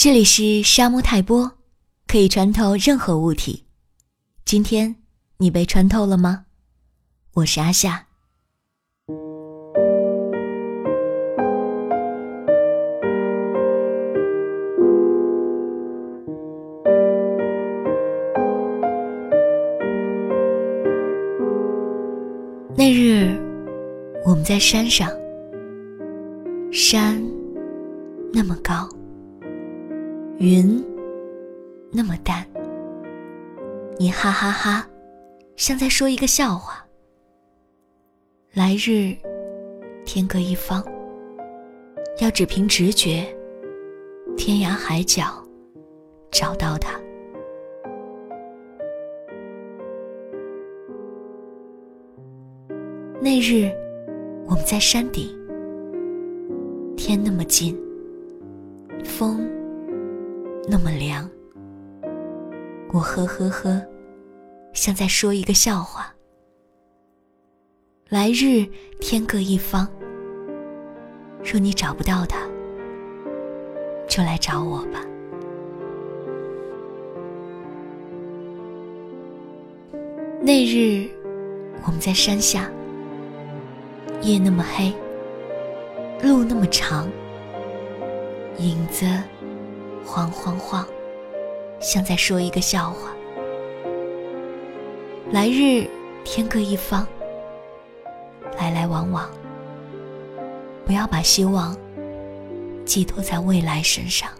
这里是沙漠泰波，可以穿透任何物体。今天你被穿透了吗？我是阿夏。那日，我们在山上，山那么高。云那么淡，你哈哈哈，像在说一个笑话。来日天各一方，要只凭直觉，天涯海角找到他。那日我们在山顶，天那么近，风。那么凉，我呵呵呵，像在说一个笑话。来日天各一方，若你找不到他，就来找我吧。那日我们在山下，夜那么黑，路那么长，影子。晃晃晃，像在说一个笑话。来日天各一方，来来往往，不要把希望寄托在未来身上。